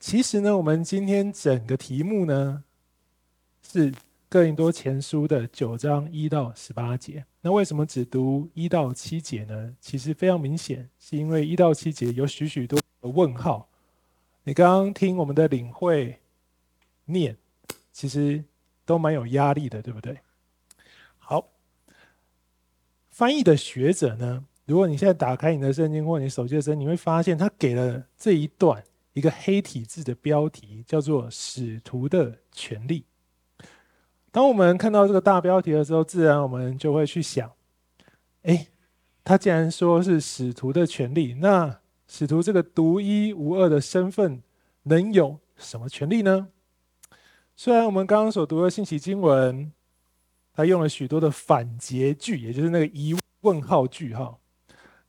其实呢，我们今天整个题目呢是哥林多前书的九章一到十八节。那为什么只读一到七节呢？其实非常明显，是因为一到七节有许许多的问号。你刚刚听我们的领会念，其实都蛮有压力的，对不对？好，翻译的学者呢，如果你现在打开你的圣经或你手机的时候，你会发现他给了这一段。一个黑体字的标题叫做“使徒的权利”。当我们看到这个大标题的时候，自然我们就会去想：哎，他既然说是使徒的权利，那使徒这个独一无二的身份能有什么权利呢？虽然我们刚刚所读的信息经文，他用了许多的反诘句，也就是那个疑问号句哈，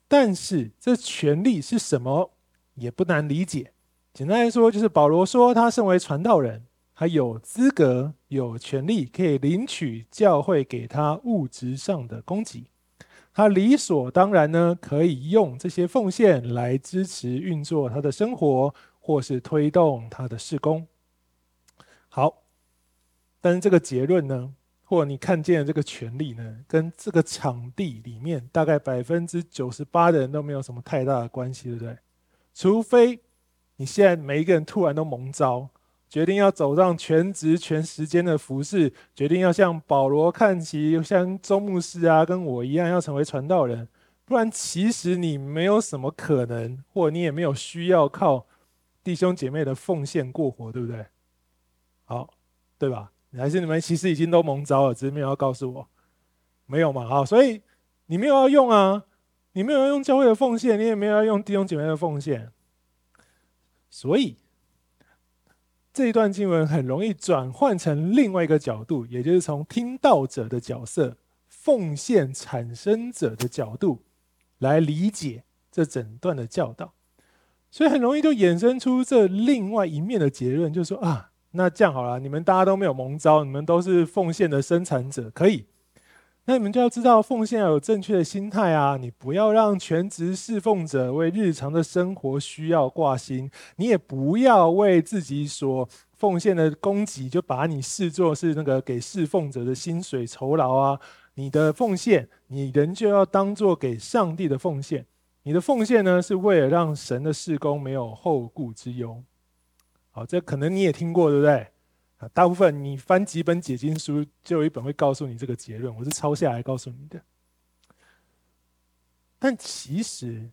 但是这权利是什么，也不难理解。简单来说，就是保罗说他身为传道人，他有资格、有权利可以领取教会给他物质上的供给，他理所当然呢可以用这些奉献来支持运作他的生活，或是推动他的事工。好，但是这个结论呢，或你看见的这个权利呢，跟这个场地里面大概百分之九十八的人都没有什么太大的关系，对不对？除非。你现在每一个人突然都蒙召，决定要走上全职全时间的服事，决定要像保罗看齐，像周牧师啊，跟我一样要成为传道人。不然，其实你没有什么可能，或你也没有需要靠弟兄姐妹的奉献过活，对不对？好，对吧？还是你们其实已经都蒙召了，只是没有要告诉我，没有嘛？好，所以你没有要用啊，你没有要用教会的奉献，你也没有要用弟兄姐妹的奉献。所以这一段经文很容易转换成另外一个角度，也就是从听道者的角色、奉献产生者的角度来理解这整段的教导。所以很容易就衍生出这另外一面的结论，就是说啊，那这样好了，你们大家都没有蒙招，你们都是奉献的生产者，可以。那你们就要知道，奉献要有正确的心态啊！你不要让全职侍奉者为日常的生活需要挂心，你也不要为自己所奉献的供给就把你视作是那个给侍奉者的薪水酬劳啊！你的奉献，你人就要当做给上帝的奉献。你的奉献呢，是为了让神的事工没有后顾之忧。好，这可能你也听过，对不对？大部分你翻几本解经书，就有一本会告诉你这个结论。我是抄下来告诉你的。但其实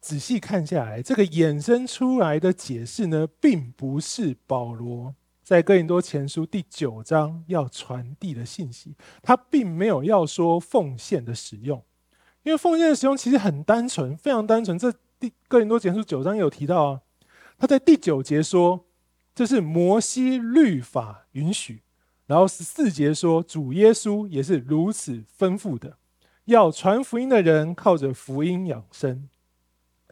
仔细看下来，这个衍生出来的解释呢，并不是保罗在哥林多前书第九章要传递的信息。他并没有要说奉献的使用，因为奉献的使用其实很单纯，非常单纯。这第哥林多前书九章有提到啊，他在第九节说。这是摩西律法允许，然后十四节说主耶稣也是如此吩咐的，要传福音的人靠着福音养生。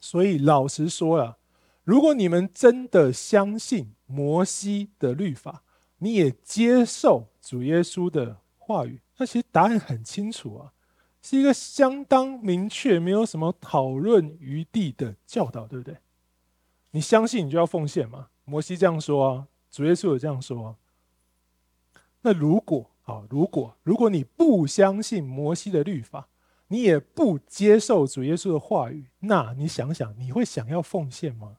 所以老实说了，如果你们真的相信摩西的律法，你也接受主耶稣的话语，那其实答案很清楚啊，是一个相当明确、没有什么讨论余地的教导，对不对？你相信你就要奉献嘛。摩西这样说啊，主耶稣也这样说啊。那如果啊，如果如果你不相信摩西的律法，你也不接受主耶稣的话语，那你想想，你会想要奉献吗？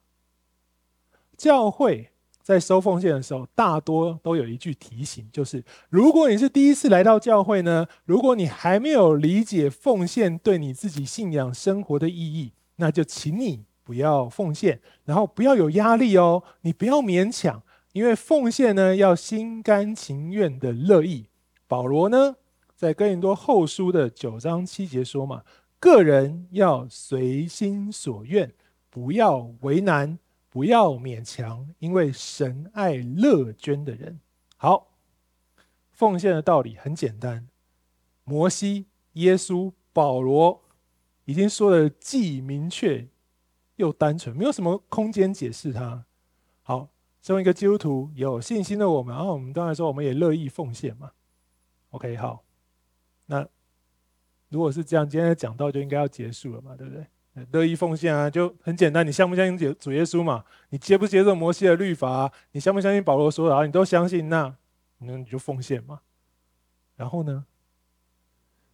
教会在收奉献的时候，大多都有一句提醒，就是如果你是第一次来到教会呢，如果你还没有理解奉献对你自己信仰生活的意义，那就请你。不要奉献，然后不要有压力哦，你不要勉强，因为奉献呢要心甘情愿的乐意。保罗呢在哥林多后书的九章七节说嘛，个人要随心所愿，不要为难，不要勉强，因为神爱乐捐的人。好，奉献的道理很简单，摩西、耶稣、保罗已经说的既明确。又单纯，没有什么空间解释它。好，身为一个基督徒，有信心的我们，然后我们当然说，我们也乐意奉献嘛。OK，好，那如果是这样，今天的讲到就应该要结束了嘛，对不对？乐意奉献啊，就很简单，你相不相信主主耶稣嘛？你接不接受摩西的律法？你相不相信保罗说的啊？你都相信，那那你就奉献嘛。然后呢？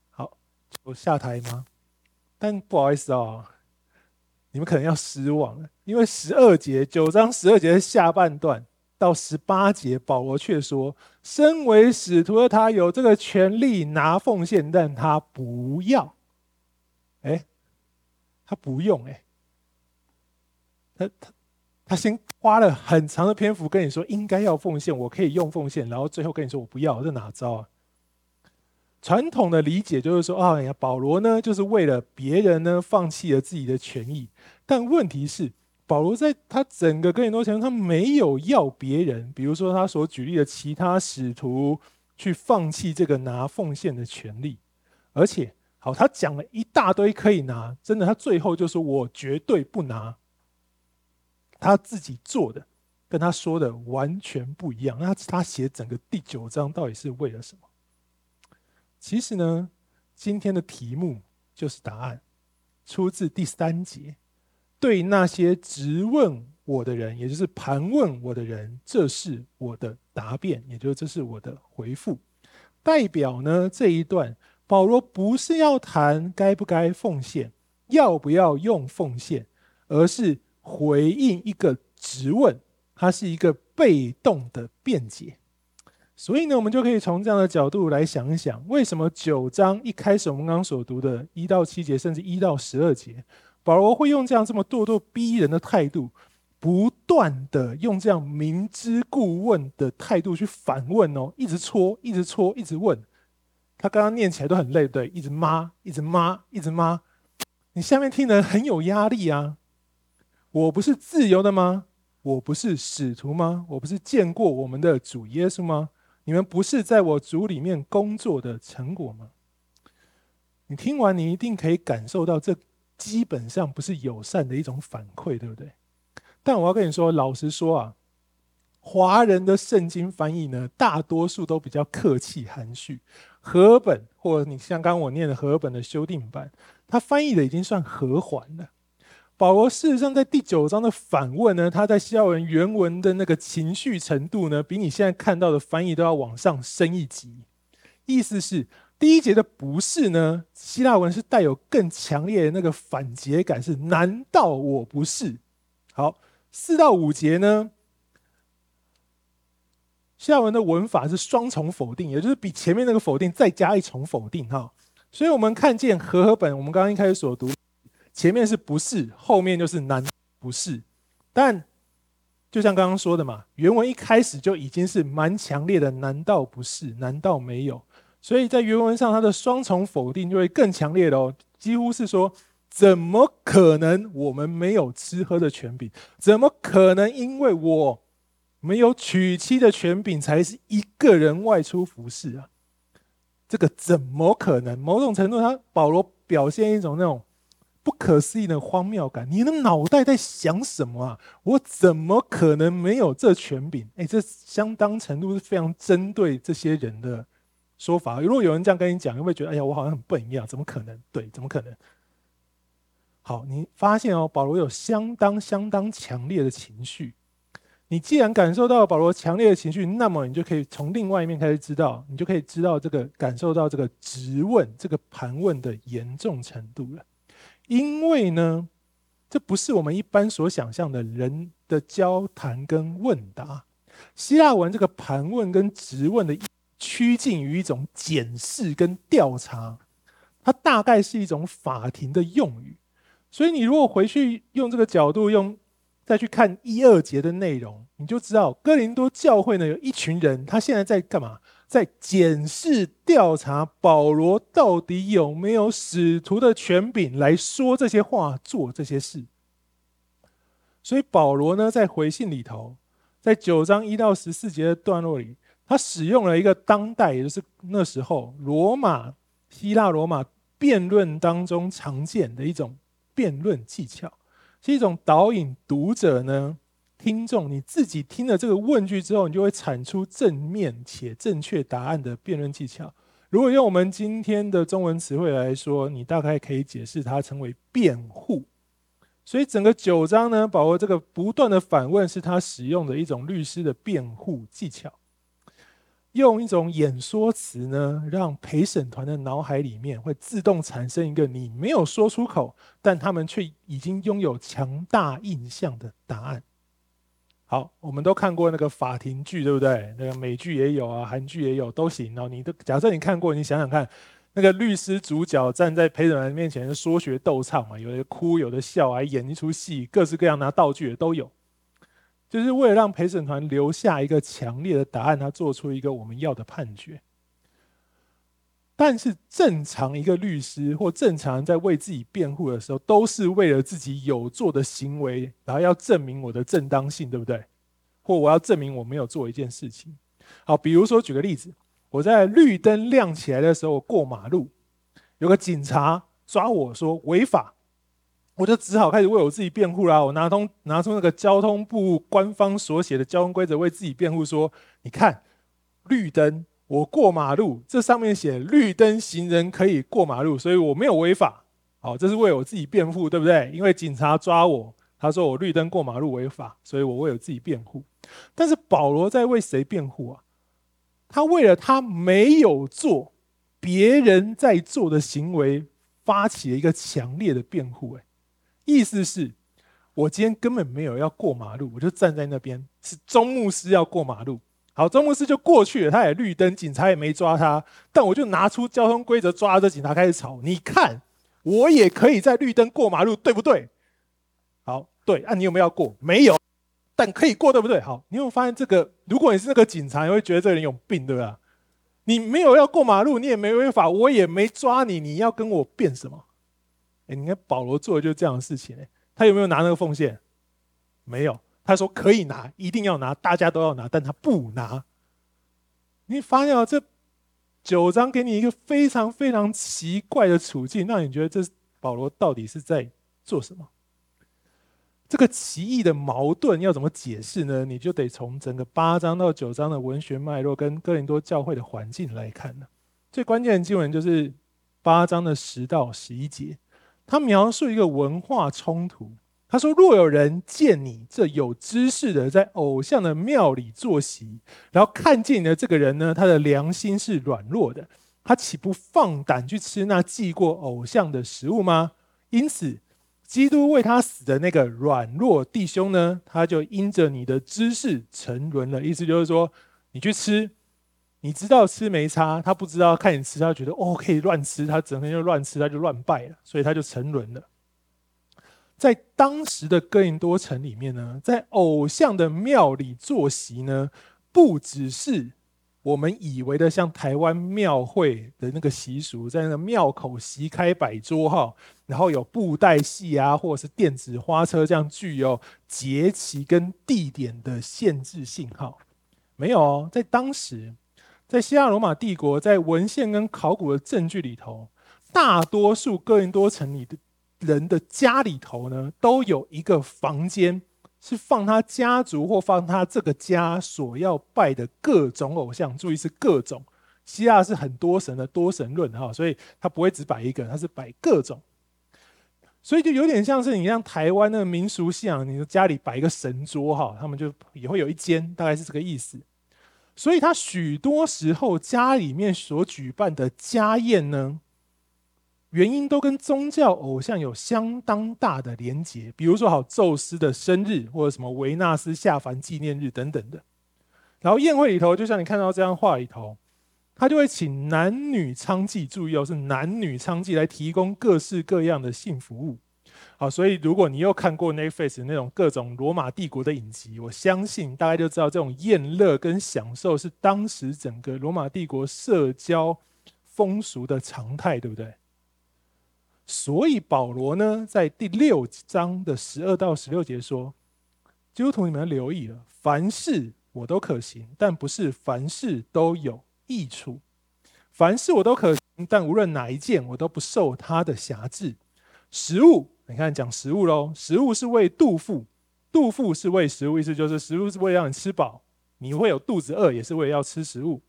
好，就下台吗？但不好意思、哦，你们可能要失望了，因为十二节九章十二节的下半段到十八节，保罗却说，身为使徒的他有这个权利拿奉献，但他不要。哎。他不用哎、他他他先花了很长的篇幅跟你说应该要奉献，我可以用奉献，然后最后跟你说我不要，这哪招啊？传统的理解就是说，啊，呀，保罗呢就是为了别人呢放弃了自己的权益，但问题是，保罗在他整个哥林多前，他没有要别人，比如说他所举例的其他使徒去放弃这个拿奉献的权利，而且。好，他讲了一大堆可以拿，真的，他最后就说：“我绝对不拿。”他自己做的跟他说的完全不一样。那他写整个第九章到底是为了什么？其实呢，今天的题目就是答案，出自第三节。对那些质问我的人，也就是盘问我的人，这是我的答辩，也就是这是我的回复。代表呢这一段。保罗不是要谈该不该奉献，要不要用奉献，而是回应一个质问，它是一个被动的辩解。所以呢，我们就可以从这样的角度来想一想，为什么九章一开始我们刚刚所读的一到七节，甚至一到十二节，保罗会用这样这么咄咄逼人的态度，不断的用这样明知故问的态度去反问哦，一直戳，一直戳，一直问。他刚刚念起来都很累，对，一直骂，一直骂，一直骂。你下面听人很有压力啊！我不是自由的吗？我不是使徒吗？我不是见过我们的主耶稣吗？你们不是在我主里面工作的成果吗？你听完，你一定可以感受到，这基本上不是友善的一种反馈，对不对？但我要跟你说，老实说啊。华人的圣经翻译呢，大多数都比较客气含蓄。和本或你像刚我念的和本的修订版，他翻译的已经算和缓了。保罗事实上在第九章的反问呢，他在希腊文原文的那个情绪程度呢，比你现在看到的翻译都要往上升一级。意思是第一节的不是呢，希腊文是带有更强烈的那个反结感，是难道我不是？好，四到五节呢？希腊文的文法是双重否定，也就是比前面那个否定再加一重否定哈。所以我们看见和合本，我们刚刚一开始所读，前面是不是，后面就是难不是。但就像刚刚说的嘛，原文一开始就已经是蛮强烈的，难道不是？难道没有？所以在原文上，它的双重否定就会更强烈的哦，几乎是说，怎么可能我们没有吃喝的权柄？怎么可能因为我？没有娶妻的权柄，才是一个人外出服侍啊！这个怎么可能？某种程度，他保罗表现一种那种不可思议的荒谬感。你的脑袋在想什么啊？我怎么可能没有这权柄？哎，这相当程度是非常针对这些人的说法。如果有人这样跟你讲，你会觉得哎呀，我好像很笨一样？怎么可能？对，怎么可能？好，你发现哦，保罗有相当相当强烈的情绪。你既然感受到保罗强烈的情绪，那么你就可以从另外一面开始知道，你就可以知道这个感受到这个质问、这个盘问的严重程度了。因为呢，这不是我们一般所想象的人的交谈跟问答。希腊文这个盘问跟质问的趋近于一种检视跟调查，它大概是一种法庭的用语。所以你如果回去用这个角度用。再去看一二节的内容，你就知道哥林多教会呢，有一群人，他现在在干嘛？在检视调查保罗到底有没有使徒的权柄来说这些话、做这些事。所以保罗呢，在回信里头，在九章一到十四节的段落里，他使用了一个当代，也就是那时候罗马、希腊罗马辩论当中常见的一种辩论技巧。是一种导引读者呢，听众你自己听了这个问句之后，你就会产出正面且正确答案的辩论技巧。如果用我们今天的中文词汇来说，你大概可以解释它成为辩护，所以整个九章呢，保罗这个不断的反问，是他使用的一种律师的辩护技巧，用一种演说词呢，让陪审团的脑海里面会自动产生一个你没有说出口，但他们却已经拥有强大印象的答案。好，我们都看过那个法庭剧，对不对？那个美剧也有啊，韩剧也有，都行。然后你的假设你看过，你想想看。那个律师主角站在陪审团面前说学逗唱嘛，有的哭，有的笑，还演一出戏，各式各样拿道具的都有，就是为了让陪审团留下一个强烈的答案，他做出一个我们要的判决。但是正常一个律师或正常人在为自己辩护的时候，都是为了自己有做的行为，然后要证明我的正当性，对不对？或我要证明我没有做一件事情。好，比如说举个例子。我在绿灯亮起来的时候，我过马路，有个警察抓我说违法，我就只好开始为我自己辩护啦。我拿通拿出那个交通部官方所写的交通规则，为自己辩护说：你看，绿灯我过马路，这上面写绿灯行人可以过马路，所以我没有违法。好，这是为我自己辩护，对不对？因为警察抓我，他说我绿灯过马路违法，所以我为我自己辩护。但是保罗在为谁辩护啊？他为了他没有做别人在做的行为，发起了一个强烈的辩护。哎，意思是，我今天根本没有要过马路，我就站在那边。是中牧师要过马路，好，钟牧师就过去了，他也绿灯，警察也没抓他，但我就拿出交通规则抓着警察开始吵。你看，我也可以在绿灯过马路，对不对？好，对，啊，你有没有要过？没有。但可以过，对不对？好，你有没有发现这个？如果你是那个警察，你会觉得这个人有病，对吧？你没有要过马路，你也没违法，我也没抓你，你要跟我辩什么？哎，你看保罗做的就是这样的事情。哎，他有没有拿那个奉献？没有。他说可以拿，一定要拿，大家都要拿，但他不拿。你发现这九章给你一个非常非常奇怪的处境，那你觉得这保罗到底是在做什么？这个奇异的矛盾要怎么解释呢？你就得从整个八章到九章的文学脉络跟哥林多教会的环境来看呢。最关键的经文就是八章的十到十一节，他描述一个文化冲突。他说：“若有人见你这有知识的在偶像的庙里坐席，然后看见你的这个人呢，他的良心是软弱的，他岂不放胆去吃那祭过偶像的食物吗？因此。”基督为他死的那个软弱弟兄呢，他就因着你的知识沉沦了。意思就是说，你去吃，你知道吃没差，他不知道看你吃，他觉得哦可以乱吃，他整天就乱吃，他就乱拜了，所以他就沉沦了。在当时的哥林多城里面呢，在偶像的庙里坐席呢，不只是。我们以为的像台湾庙会的那个习俗，在那个庙口席开摆桌哈，然后有布袋戏啊，或者是电子花车这样具有节期跟地点的限制信号，没有哦。在当时，在西亚罗马帝国，在文献跟考古的证据里头，大多数哥林多城里的人的家里头呢，都有一个房间。是放他家族或放他这个家所要拜的各种偶像，注意是各种。希腊是很多神的多神论哈，所以他不会只摆一个，他是摆各种。所以就有点像是你像台湾的民俗信仰，你的家里摆一个神桌哈，他们就也会有一间，大概是这个意思。所以他许多时候家里面所举办的家宴呢，原因都跟宗教偶像有相当大的连结，比如说好宙斯的生日，或者什么维纳斯下凡纪念日等等的。然后宴会里头，就像你看到这样画里头，他就会请男女娼妓，注意哦，是男女娼妓来提供各式各样的性服务。好，所以如果你又看过 Netflix 那种各种罗马帝国的影集，我相信大概就知道这种宴乐跟享受是当时整个罗马帝国社交风俗的常态，对不对？所以保罗呢，在第六章的十二到十六节说：“基督徒，你们留意了，凡事我都可行，但不是凡事都有益处。凡事我都可行，但无论哪一件，我都不受他的辖制。食物，你看讲食物喽，食物是为肚腹，肚腹是为食物，意思就是食物是为让你吃饱，你会有肚子饿，也是为了要吃食物。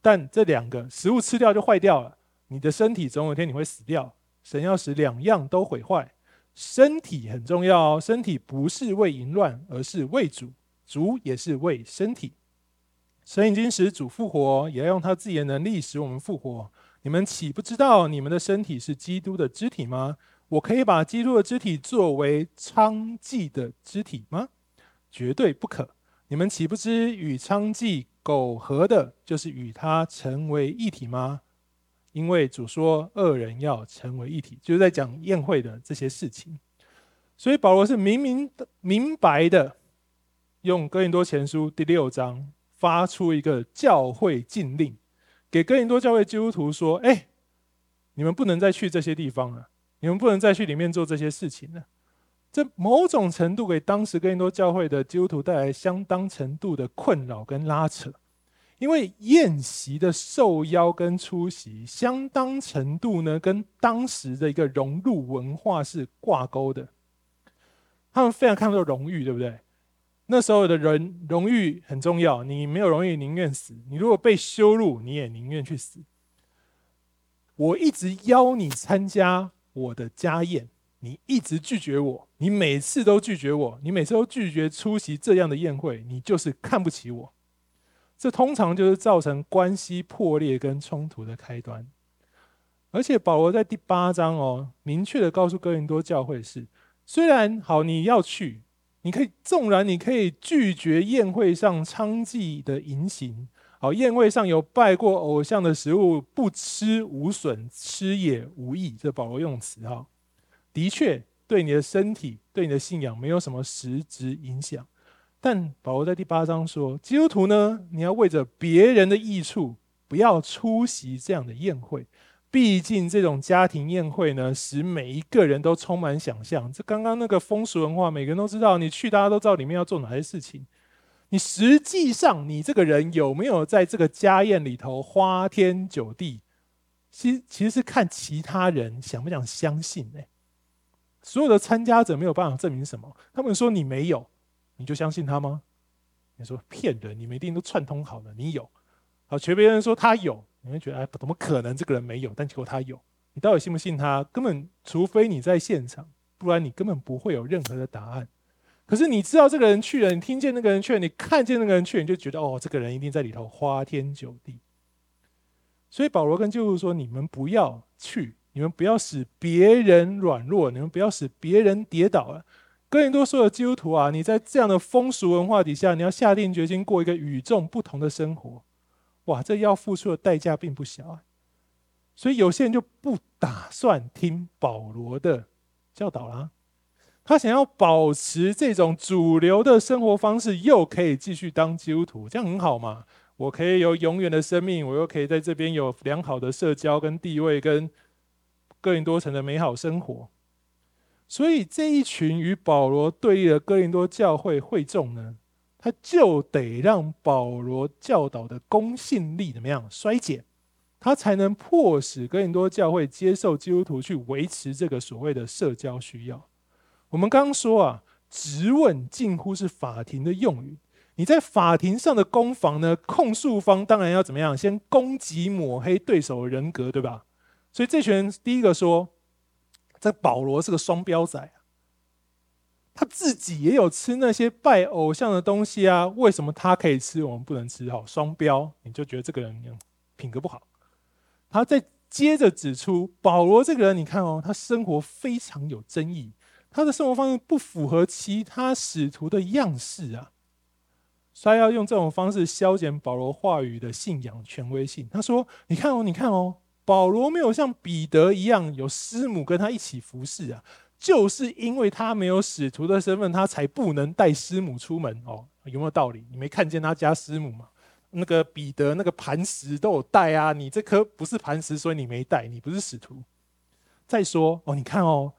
但这两个食物吃掉就坏掉了，你的身体总有一天你会死掉。”神要使两样都毁坏，身体很重要，身体不是为淫乱，而是为主，主也是为身体。神已经使主复活，也要用他自己的能力使我们复活。你们岂不知道你们的身体是基督的肢体吗？我可以把基督的肢体作为娼妓的肢体吗？绝对不可。你们岂不知与娼妓苟合的，就是与他成为一体吗？因为主说二人要成为一体，就是在讲宴会的这些事情。所以保罗是明明的、明白的，用哥林多前书第六章发出一个教会禁令，给哥林多教会基督徒说：“哎，你们不能再去这些地方了，你们不能再去里面做这些事情了。”这某种程度给当时哥林多教会的基督徒带来相当程度的困扰跟拉扯。因为宴席的受邀跟出席，相当程度呢，跟当时的一个融入文化是挂钩的。他们非常看重荣誉，对不对？那时候的人荣誉很重要，你没有荣誉宁愿死，你如果被羞辱，你也宁愿去死。我一直邀你参加我的家宴，你一直拒绝我，你每次都拒绝我，你每次都拒绝出席这样的宴会，你就是看不起我。这通常就是造成关系破裂跟冲突的开端，而且保罗在第八章哦，明确的告诉哥林多教会是：虽然好你要去，你可以纵然你可以拒绝宴会上娼妓的淫行，好宴会上有拜过偶像的食物，不吃无损，吃也无益。这保罗用词哈，的确对你的身体、对你的信仰没有什么实质影响。但保罗在第八章说，基督徒呢，你要为着别人的益处，不要出席这样的宴会。毕竟这种家庭宴会呢，使每一个人都充满想象。这刚刚那个风俗文化，每个人都知道，你去大家都知道里面要做哪些事情。你实际上，你这个人有没有在这个家宴里头花天酒地？其其实是看其他人想不想相信呢？所有的参加者没有办法证明什么，他们说你没有。你就相信他吗？你说骗人，你们一定都串通好了。你有，好，全别人说他有，你会觉得哎，怎么可能这个人没有？但结果他有，你到底信不信他？根本除非你在现场，不然你根本不会有任何的答案。可是你知道这个人去了，你听见那个人去了，你看见那个人去了，你就觉得哦，这个人一定在里头花天酒地。所以保罗跟基督说：你们不要去，你们不要使别人软弱，你们不要使别人跌倒了。哥林多说的基督徒啊，你在这样的风俗文化底下，你要下定决心过一个与众不同的生活，哇，这要付出的代价并不小啊。所以有些人就不打算听保罗的教导啦。他想要保持这种主流的生活方式，又可以继续当基督徒，这样很好嘛？我可以有永远的生命，我又可以在这边有良好的社交跟地位，跟哥林多城的美好生活。所以这一群与保罗对立的哥林多教会会众呢，他就得让保罗教导的公信力怎么样衰减，他才能迫使哥林多教会接受基督徒去维持这个所谓的社交需要。我们刚刚说啊，质问近乎是法庭的用语。你在法庭上的攻防呢，控诉方当然要怎么样，先攻击抹黑对手的人格，对吧？所以这群人第一个说。这保罗是个双标仔啊，他自己也有吃那些拜偶像的东西啊，为什么他可以吃，我们不能吃？好，双标，你就觉得这个人品格不好。他再接着指出，保罗这个人，你看哦，他生活非常有争议，他的生活方式不符合其他使徒的样式啊，所以要用这种方式削减保罗话语的信仰权威性。他说：“你看哦，你看哦。”保罗没有像彼得一样有师母跟他一起服侍啊，就是因为他没有使徒的身份，他才不能带师母出门哦。有没有道理？你没看见他家师母吗？那个彼得那个磐石都有带啊，你这颗不是磐石，所以你没带，你不是使徒。再说哦，你看哦，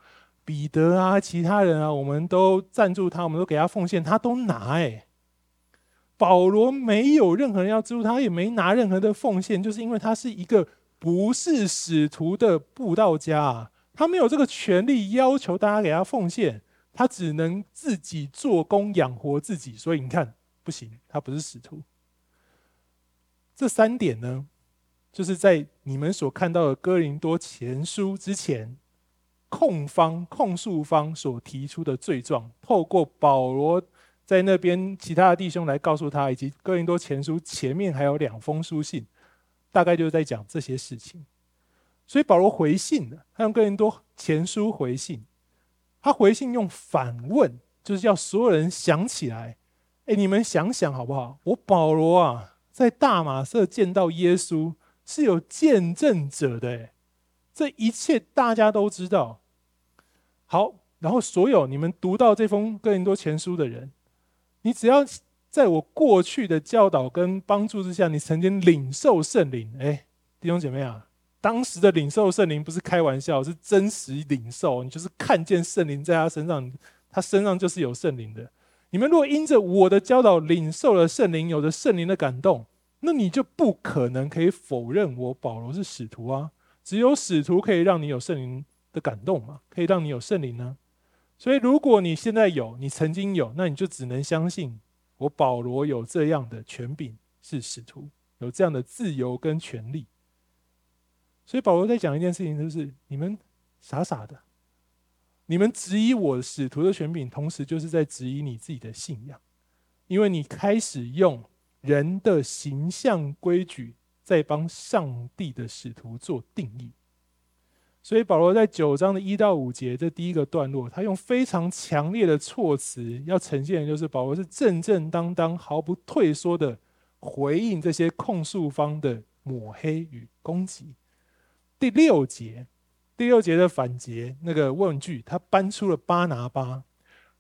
彼得啊，其他人啊，我们都赞助他，我们都给他奉献，他都拿哎。保罗没有任何人要资助他，也没拿任何的奉献，就是因为他是一个。不是使徒的布道家啊，他没有这个权利要求大家给他奉献，他只能自己做工养活自己。所以你看，不行，他不是使徒。这三点呢，就是在你们所看到的哥林多前书之前，控方、控诉方所提出的罪状，透过保罗在那边其他的弟兄来告诉他，以及哥林多前书前面还有两封书信，大概就是在讲这些事情。所以保罗回信了，他用哥林多前书回信，他回信用反问，就是要所有人想起来，哎，你们想想好不好？我保罗啊，在大马色见到耶稣是有见证者的，这一切大家都知道。好，然后所有你们读到这封哥林多前书的人，你只要在我过去的教导跟帮助之下，你曾经领受圣灵，哎，弟兄姐妹啊。当时的领受圣灵不是开玩笑，是真实领受。你就是看见圣灵在他身上，他身上就是有圣灵的。你们如果因着我的教导领受了圣灵，有着圣灵的感动，那你就不可能可以否认我保罗是使徒啊！只有使徒可以让你有圣灵的感动嘛，可以让你有圣灵呢。所以如果你现在有，你曾经有，那你就只能相信我保罗有这样的权柄，是使徒，有这样的自由跟权利。所以保罗在讲一件事情，就是你们傻傻的，你们质疑我使徒的权柄，同时就是在质疑你自己的信仰，因为你开始用人的形象规矩在帮上帝的使徒做定义。所以保罗在九章的一到五节这第一个段落，他用非常强烈的措辞，要呈现的就是保罗是正正当当、毫不退缩的回应这些控诉方的抹黑与攻击。第六节，第六节的反节那个问句，他搬出了巴拿巴，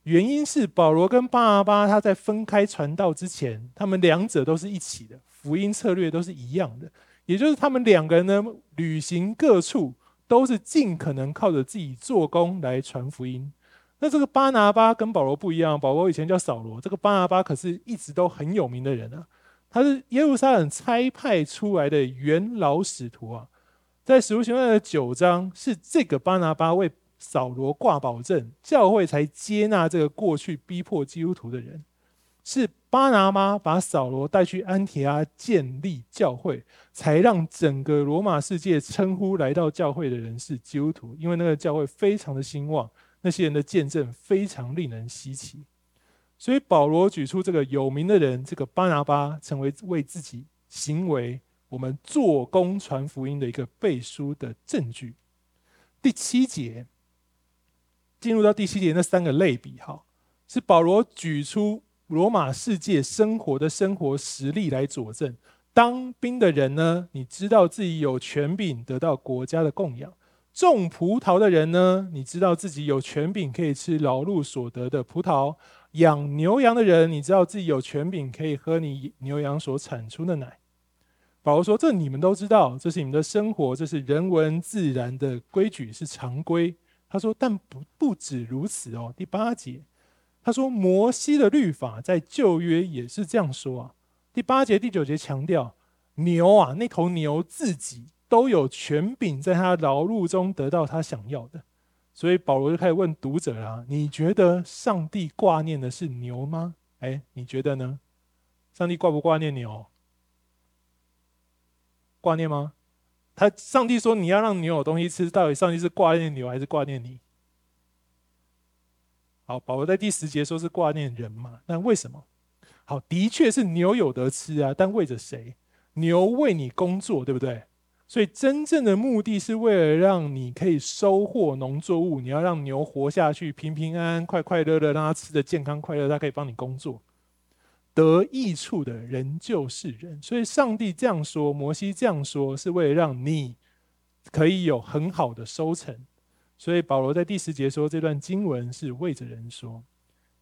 原因是保罗跟巴拿巴他在分开传道之前，他们两者都是一起的，福音策略都是一样的，也就是他们两个人呢，旅行各处，都是尽可能靠着自己做工来传福音。那这个巴拿巴跟保罗不一样，保罗以前叫扫罗，这个巴拿巴可是一直都很有名的人啊，他是耶路撒冷差派出来的元老使徒啊。在使徒行传的九章，是这个巴拿巴为扫罗挂保证，教会才接纳这个过去逼迫基督徒的人。是巴拿巴把扫罗带去安提阿建立教会，才让整个罗马世界称呼来到教会的人是基督徒，因为那个教会非常的兴旺，那些人的见证非常令人稀奇。所以保罗举出这个有名的人，这个巴拿巴成为为自己行为。我们做工传福音的一个背书的证据。第七节进入到第七节那三个类比，哈，是保罗举出罗马世界生活的生活实例来佐证。当兵的人呢，你知道自己有权柄得到国家的供养；种葡萄的人呢，你知道自己有权柄可以吃劳碌所得的葡萄；养牛羊的人，你知道自己有权柄可以喝你牛羊所产出的奶。保罗说：“这你们都知道，这是你们的生活，这是人文自然的规矩，是常规。”他说：“但不不止如此哦。”第八节，他说：“摩西的律法在旧约也是这样说啊。”第八节、第九节强调牛啊，那头牛自己都有权柄在他劳碌中得到他想要的。所以保罗就开始问读者啊：“你觉得上帝挂念的是牛吗？哎，你觉得呢？上帝挂不挂念牛？”挂念吗？他上帝说，你要让牛有东西吃，到底上帝是挂念牛还是挂念你？好，保罗在第十节说是挂念人嘛？那为什么？好，的确是牛有得吃啊，但为着谁？牛为你工作，对不对？所以真正的目的是为了让你可以收获农作物，你要让牛活下去，平平安安、快快乐乐，让它吃得健康快乐，它可以帮你工作。得益处的人就是人，所以上帝这样说，摩西这样说，是为了让你可以有很好的收成。所以保罗在第十节说，这段经文是为着人说，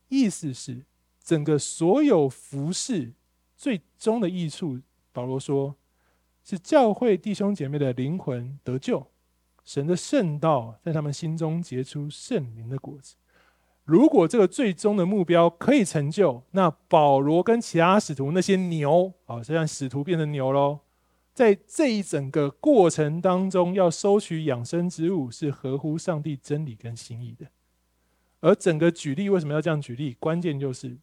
意思是整个所有服饰最终的益处。保罗说，是教会弟兄姐妹的灵魂得救，神的圣道在他们心中结出圣灵的果子。如果这个最终的目标可以成就，那保罗跟其他使徒那些牛，啊，实际上使徒变成牛喽，在这一整个过程当中，要收取养生之物是合乎上帝真理跟心意的。而整个举例为什么要这样举例？关键就是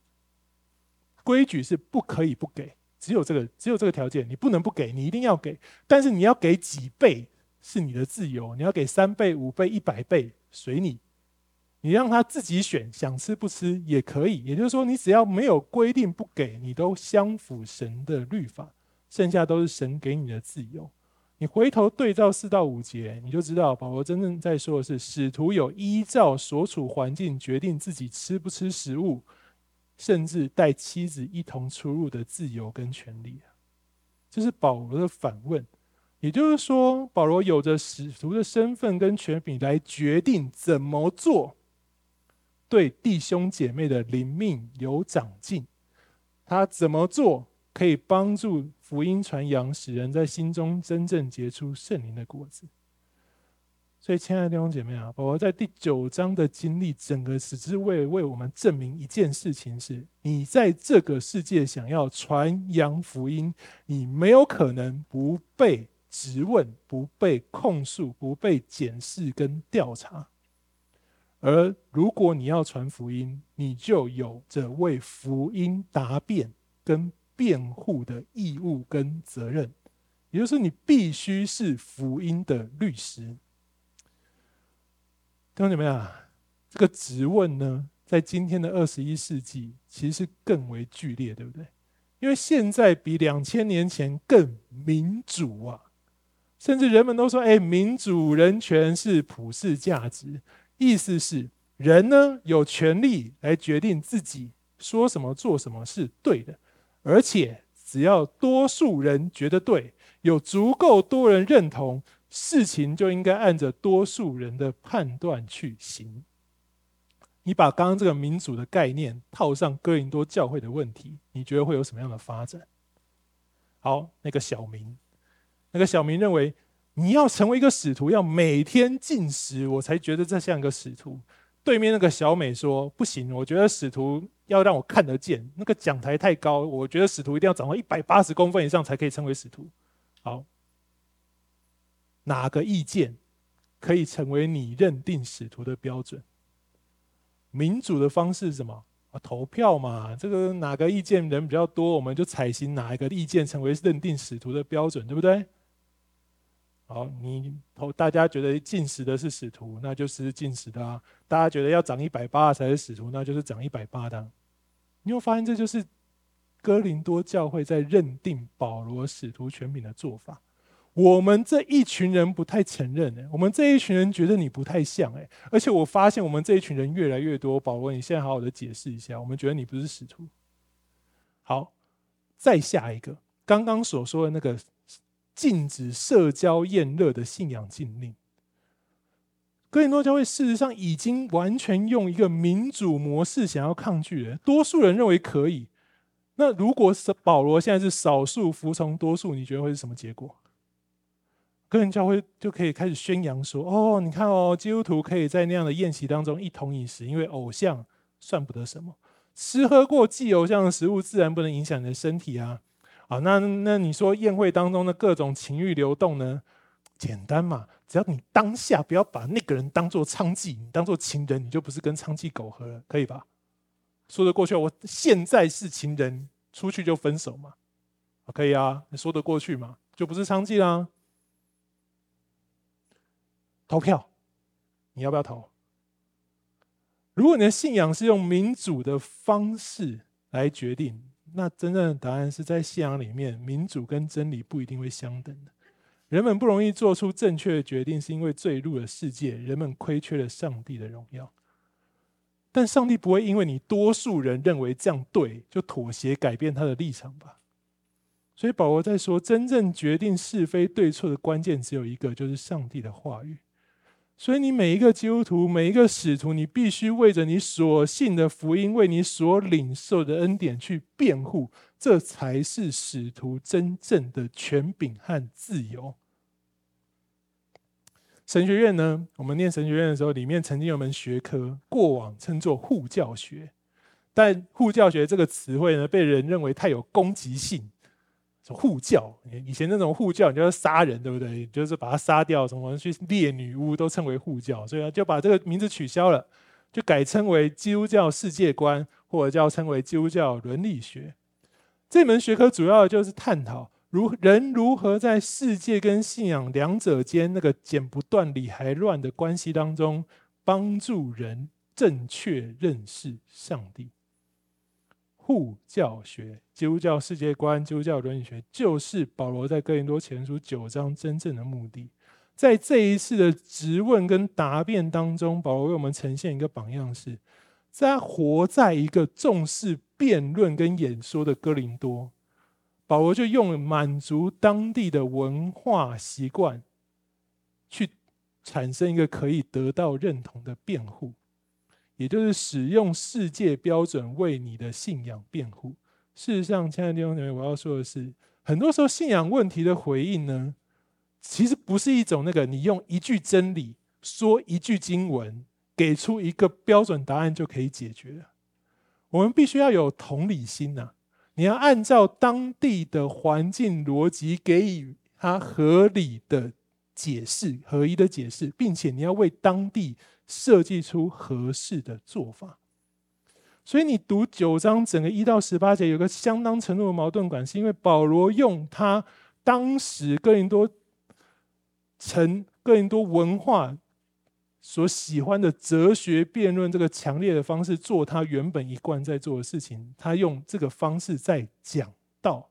规矩是不可以不给，只有这个只有这个条件，你不能不给，你一定要给，但是你要给几倍，是你的自由，你要给三倍、五倍、一百倍，随你。你让他自己选，想吃不吃也可以。也就是说，你只要没有规定不给，你都相符神的律法，剩下都是神给你的自由。你回头对照四到五节，你就知道保罗真正在说的是，使徒有依照所处环境决定自己吃不吃食物，甚至带妻子一同出入的自由跟权利。这是保罗的反问。也就是说，保罗有着使徒的身份跟权柄来决定怎么做。对弟兄姐妹的灵命有长进，他怎么做可以帮助福音传扬，使人在心中真正结出圣灵的果子？所以，亲爱的弟兄姐妹啊，宝宝在第九章的经历，整个只是为为我们证明一件事情：是你在这个世界想要传扬福音，你没有可能不被质问、不被控诉、不被检视跟调查。而如果你要传福音，你就有着为福音答辩跟辩护的义务跟责任，也就是你必须是福音的律师。弟兄姊妹啊，这个质问呢，在今天的二十一世纪，其实更为剧烈，对不对？因为现在比两千年前更民主啊，甚至人们都说：“哎，民主人权是普世价值。”意思是，人呢有权利来决定自己说什么、做什么是对的，而且只要多数人觉得对，有足够多人认同，事情就应该按着多数人的判断去行。你把刚刚这个民主的概念套上哥林多教会的问题，你觉得会有什么样的发展？好，那个小明，那个小明认为。你要成为一个使徒，要每天进食，我才觉得这像一个使徒。对面那个小美说：“不行，我觉得使徒要让我看得见，那个讲台太高，我觉得使徒一定要长到一百八十公分以上才可以称为使徒。”好，哪个意见可以成为你认定使徒的标准？民主的方式是什么？啊，投票嘛，这个哪个意见人比较多，我们就采行哪一个意见成为认定使徒的标准，对不对？好，你投大家觉得进食的是使徒，那就是进食的啊；大家觉得要长一百八才是使徒，那就是长一百八的。你会发现，这就是哥林多教会在认定保罗使徒权柄的做法。我们这一群人不太承认诶，我们这一群人觉得你不太像诶，而且我发现我们这一群人越来越多。保罗，你现在好好的解释一下，我们觉得你不是使徒。好，再下一个，刚刚所说的那个。禁止社交宴乐的信仰禁令，哥林多教会事实上已经完全用一个民主模式想要抗拒了。多数人认为可以，那如果是保罗现在是少数服从多数，你觉得会是什么结果？哥林教会就可以开始宣扬说：“哦，你看哦，基督徒可以在那样的宴席当中一同饮食，因为偶像算不得什么，吃喝过祭偶像的食物，自然不能影响你的身体啊。”啊，那那你说宴会当中的各种情欲流动呢？简单嘛，只要你当下不要把那个人当做娼妓，你当做情人，你就不是跟娼妓苟合了，可以吧？说得过去，我现在是情人，出去就分手嘛？可以啊，你说得过去嘛？就不是娼妓啦。投票，你要不要投？如果你的信仰是用民主的方式来决定。那真正的答案是在信仰里面，民主跟真理不一定会相等的。人们不容易做出正确的决定，是因为坠入了世界，人们亏缺了上帝的荣耀。但上帝不会因为你多数人认为这样对，就妥协改变他的立场吧？所以保罗在说，真正决定是非对错的关键只有一个，就是上帝的话语。所以，你每一个基督徒，每一个使徒，你必须为着你所信的福音，为你所领受的恩典去辩护，这才是使徒真正的权柄和自由。神学院呢，我们念神学院的时候，里面曾经有门学科，过往称作护教学，但护教学这个词汇呢，被人认为太有攻击性。护教，以前那种护教，你就要杀人，对不对？就是把他杀掉，什么去猎女巫，都称为护教，所以就把这个名字取消了，就改称为基督教世界观，或者叫称为基督教伦理学。这门学科主要就是探讨如人如何在世界跟信仰两者间那个剪不断理还乱的关系当中，帮助人正确认识上帝。护教学、基督教世界观、基督教伦理学，就是保罗在哥林多前书九章真正的目的。在这一次的质问跟答辩当中，保罗为我们呈现一个榜样是，是在活在一个重视辩论跟演说的哥林多。保罗就用满足当地的文化习惯，去产生一个可以得到认同的辩护，也就是使用世界标准为你的信仰辩护。事实上，亲爱的弟兄姊妹，我要说的是，很多时候信仰问题的回应呢，其实不是一种那个你用一句真理说一句经文，给出一个标准答案就可以解决的。我们必须要有同理心呐、你要按照当地的环境逻辑给予他合理的解释、合一的解释，并且你要为当地设计出合适的做法。所以你读九章整个一到十八节，有个相当程度的矛盾感，是因为保罗用他当时哥林多城、哥林多文化。所喜欢的哲学辩论，这个强烈的方式做他原本一贯在做的事情，他用这个方式在讲道，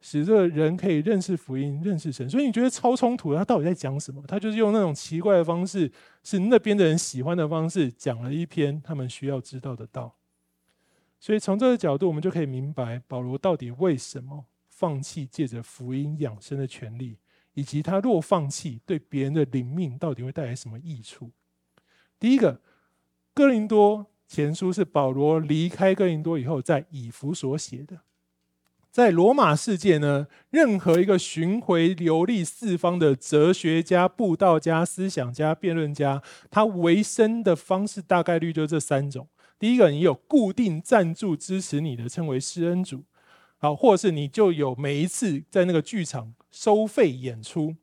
使这个人可以认识福音、认识神。所以你觉得超冲突，他到底在讲什么？他就是用那种奇怪的方式，是那边的人喜欢的方式，讲了一篇他们需要知道的道。所以从这个角度，我们就可以明白保罗到底为什么放弃借着福音养生的权利。以及他若放弃，对别人的灵命到底会带来什么益处？第一个，哥林多前书是保罗离开哥林多以后，在以弗所写的。在罗马世界呢，任何一个巡回游历四方的哲学家、布道家、思想家、辩论家，他维生的方式大概率就这三种：第一个，你有固定赞助支持你的，称为施恩主。好，或是你就有每一次在那个剧场收费演出。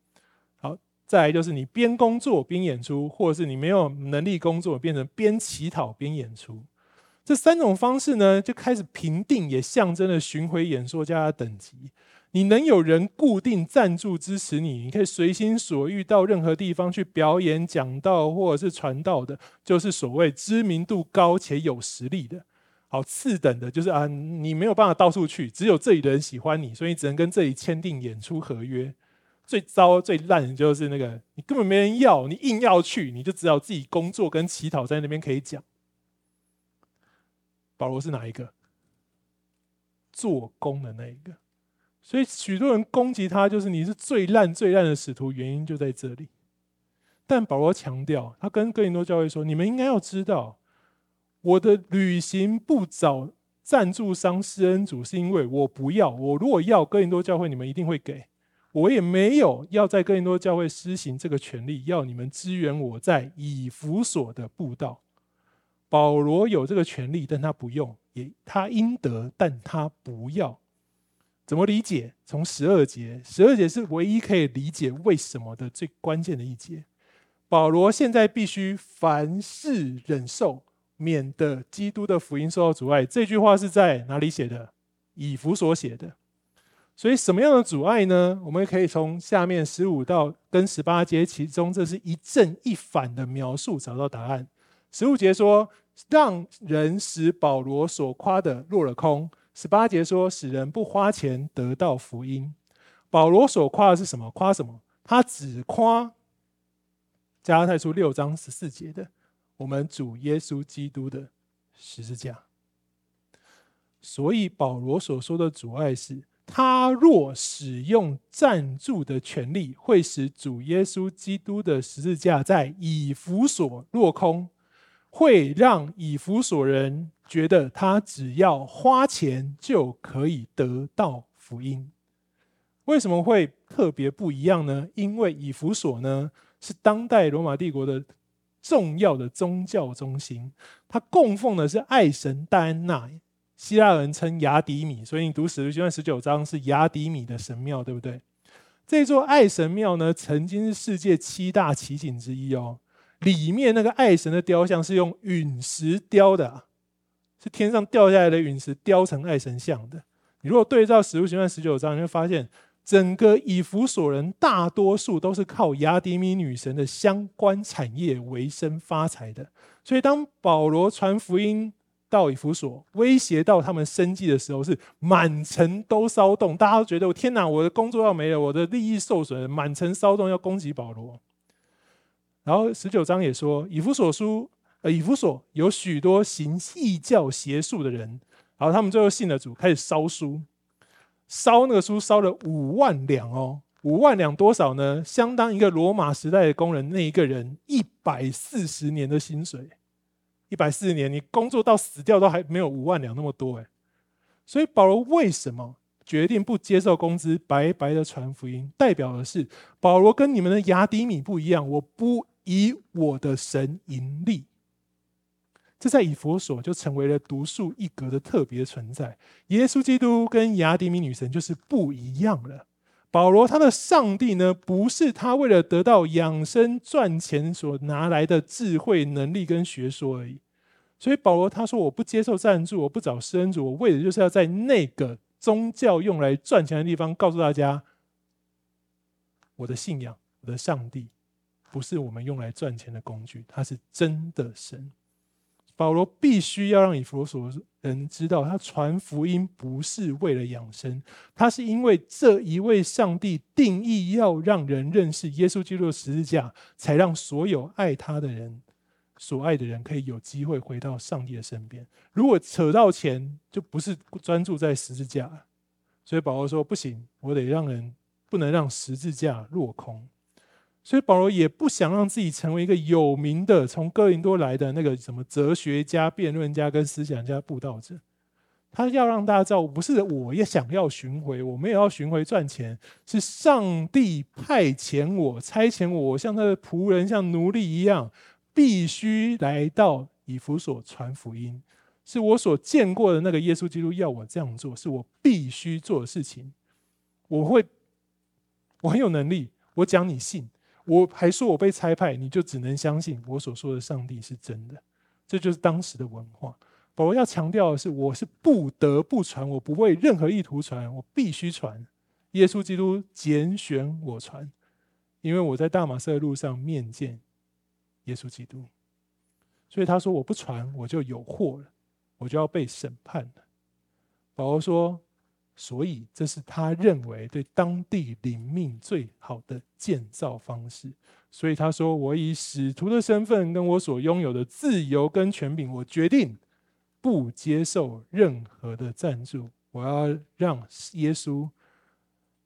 好，再来就是你边工作边演出，或者是你没有能力工作，变成边乞讨边演出。这三种方式呢，就开始评定，也象征了巡回演说家的等级。你能有人固定赞助支持你，你可以随心所欲到任何地方去表演、讲道或者是传道的，就是所谓知名度高且有实力的。好，次等的就是啊，你没有办法到处去，只有这里的人喜欢你，所以你只能跟这里签订演出合约。最糟、最烂的就是那个，你根本没人要，你硬要去，你就只好自己工作跟乞讨在那边可以讲。保罗是哪一个？做工的那一个。所以许多人攻击他，就是你是最烂、最烂的使徒，原因就在这里。但保罗强调，他跟哥林多教会说：你们应该要知道。我的旅行不找赞助商施恩主，是因为我不要。我如果要哥林多教会，你们一定会给。我也没有要在哥林多教会施行这个权利，要你们支援我在以弗所的布道。保罗有这个权利，但他不用；也他应得，但他不要。怎么理解？从十二节，十二节是唯一可以理解为什么的最关键的一节。保罗现在必须凡事忍受。免得基督的福音受到阻碍。这句话是在哪里写的？以弗所写的。所以什么样的阻碍呢？我们可以从下面十五到跟十八节，其中这是一正一反的描述找到答案。十五节说，让人使保罗所夸的落了空。十八节说，使人不花钱得到福音。保罗所夸的是什么？夸什么？他只夸加拉太书六章十四节的。我们主耶稣基督的十字架，所以保罗所说的阻碍是，他若使用赞助的权利，会使主耶稣基督的十字架在以弗所落空，会让以弗所人觉得他只要花钱就可以得到福音。为什么会特别不一样呢？因为以弗所呢，是当代罗马帝国的。重要的宗教中心，它供奉的是爱神戴安娜，希腊人称雅迪米，所以你读使徒行传十九章是雅迪米的神庙，对不对？这座爱神庙呢，曾经是世界七大奇景之一哦。里面那个爱神的雕像是用陨石雕的，是天上掉下来的陨石雕成爱神像的。你如果对照《使徒行传》十九章，你会发现整个以弗所人大多数都是靠亚底米女神的相关产业为生发财的。所以，当保罗传福音到以弗所，威胁到他们生计的时候，是满城都骚动，大家都觉得我：天哪，我的工作要没了，我的利益受损，满城骚动，要攻击保罗。然后十九章也说，以弗所书，呃，以弗所有许多行异教邪术的人。然后他们最后信了主，开始烧书，烧那个书烧了五万两哦，五万两多少呢？相当一个罗马时代的工人那一个人一百四十年的薪水，一百四十年你工作到死掉都还没有五万两那么多诶。所以保罗为什么决定不接受工资，白白的传福音？代表的是保罗跟你们的亚底米不一样，我不以我的神盈利。这在以弗所就成为了独树一格的特别存在。耶稣基督跟雅典米女神就是不一样了。保罗他的上帝呢，不是他为了得到养生赚钱所拿来的智慧能力跟学说而已。所以保罗他说：“我不接受赞助，我不找施恩主，我为的就是要在那个宗教用来赚钱的地方，告诉大家，我的信仰，我的上帝，不是我们用来赚钱的工具，他是真的神。”保罗必须要让以弗所人知道，他传福音不是为了养生，他是因为这一位上帝定义要让人认识耶稣基督的十字架，才让所有爱他的人、所爱的人可以有机会回到上帝的身边。如果扯到钱，就不是专注在十字架。所以保罗说：“不行，我得让人不能让十字架落空。”所以保罗也不想让自己成为一个有名的从哥林多来的那个什么哲学家、辩论家跟思想家、布道者。他要让大家知道，不是我也想要巡回，我没有要巡回赚钱，是上帝派遣我、差遣我，我像他的仆人、像奴隶一样，必须来到以弗所传福音。是我所见过的那个耶稣基督要我这样做，是我必须做的事情。我会，我很有能力，我讲你信。我还说我被差派，你就只能相信我所说的上帝是真的，这就是当时的文化。保罗要强调的是，我是不得不传，我不为任何意图传，我必须传。耶稣基督拣选我传，因为我在大马色的路上面见耶稣基督，所以他说我不传，我就有祸了，我就要被审判了。保罗说。所以，这是他认为对当地灵命最好的建造方式。所以他说：“我以使徒的身份，跟我所拥有的自由跟权柄，我决定不接受任何的赞助。我要让耶稣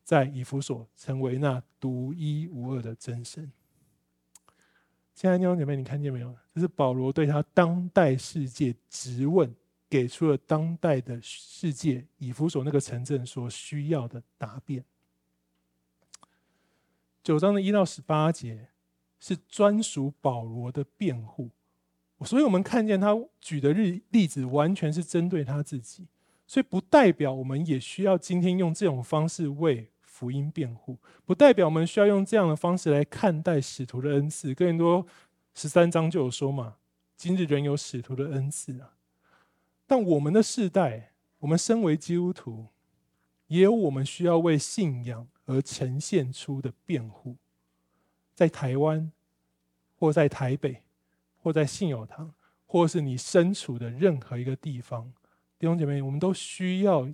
在以弗所成为那独一无二的真神。”亲爱的弟兄姐妹，你看见没有？这是保罗对他当代世界质问。给出了当代的世界以弗所那个城镇所需要的答辩。九章的一到十八节是专属保罗的辩护，所以我们看见他举的例例子完全是针对他自己，所以不代表我们也需要今天用这种方式为福音辩护，不代表我们需要用这样的方式来看待使徒的恩赐。更多十三章就有说嘛，今日仍有使徒的恩赐啊。但我们的世代，我们身为基督徒，也有我们需要为信仰而呈现出的辩护。在台湾，或在台北，或在信友堂，或是你身处的任何一个地方，弟兄姐妹，我们都需要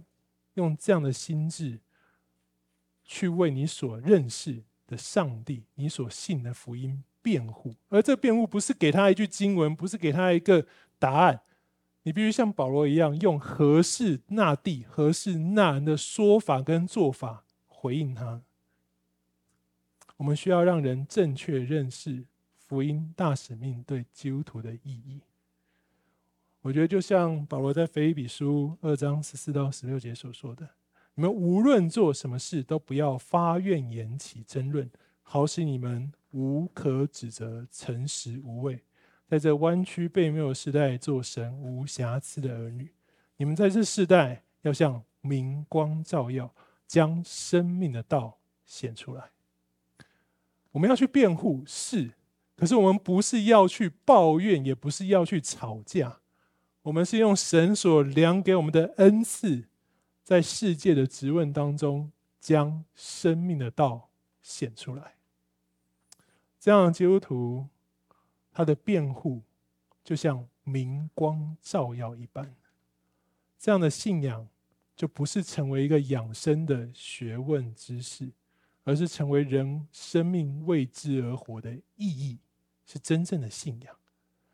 用这样的心智，去为你所认识的上帝、你所信的福音辩护。而这辩护不是给他一句经文，不是给他一个答案。你必须像保罗一样，用何是那地、何是那人的说法跟做法回应他。我们需要让人正确认识福音大使命对基督徒的意义。我觉得就像保罗在腓立比书二章十四到十六节所说的：“你们无论做什么事，都不要发怨言起争论，好使你们无可指责，诚实无畏。”在这弯曲悖谬的时代，做神无瑕疵的儿女，你们在这世代要像明光照耀，将生命的道显出来。我们要去辩护，是，可是我们不是要去抱怨，也不是要去吵架，我们是用神所量给我们的恩赐，在世界的质问当中，将生命的道显出来。这样基督徒，他的辩护就像明光照耀一般。这样的信仰，就不是成为一个养生的学问知识，而是成为人生命为之而活的意义，是真正的信仰。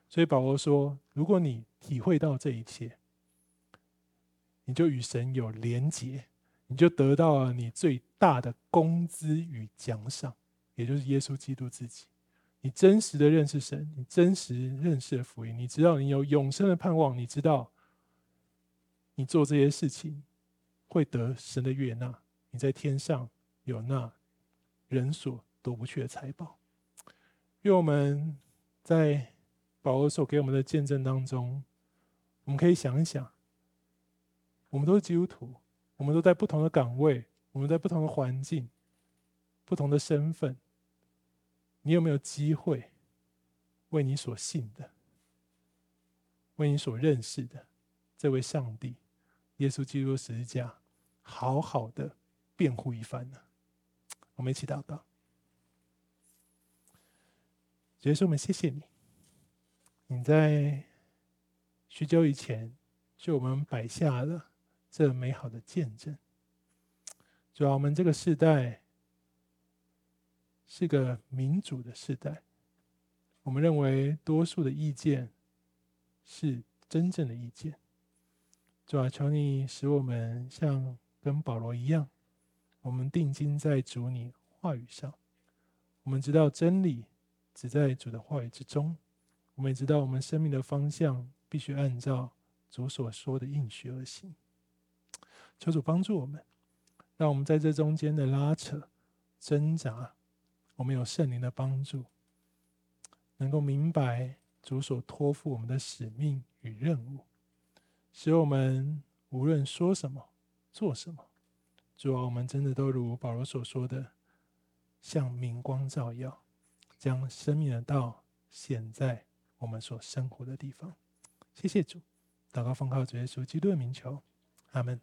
所以保罗说：“如果你体会到这一切，你就与神有连结，你就得到了你最大的工资与奖赏，也就是耶稣基督自己。你真实的认识神，你真实认识的福音，你知道你有永生的盼望，你知道你做这些事情会得神的悦纳，你在天上有那人所夺不去的财宝。愿我们在。”保罗所给我们的见证当中，我们可以想一想，我们都是基督徒，我们都在不同的岗位，我们在不同的环境、不同的身份。你有没有机会为你所信的、为你所认识的这位上帝——耶稣基督十字架，好好的辩护一番呢？我们一起祷告。主耶稣，我们谢谢你。你在许久以前，就我们摆下了这美好的见证。主啊，我们这个时代是个民主的时代，我们认为多数的意见是真正的意见。主啊，求你使我们像跟保罗一样，我们定睛在主你话语上，我们知道真理只在主的话语之中。我们也知道，我们生命的方向必须按照主所说的应许而行。求主帮助我们，让我们在这中间的拉扯、挣扎，我们有圣灵的帮助，能够明白主所托付我们的使命与任务，使我们无论说什么、做什么，主啊，我们真的都如保罗所说的，像明光照耀，将生命的道显在。我们所生活的地方，谢谢主，祷告奉靠主耶稣基督的名求，阿门。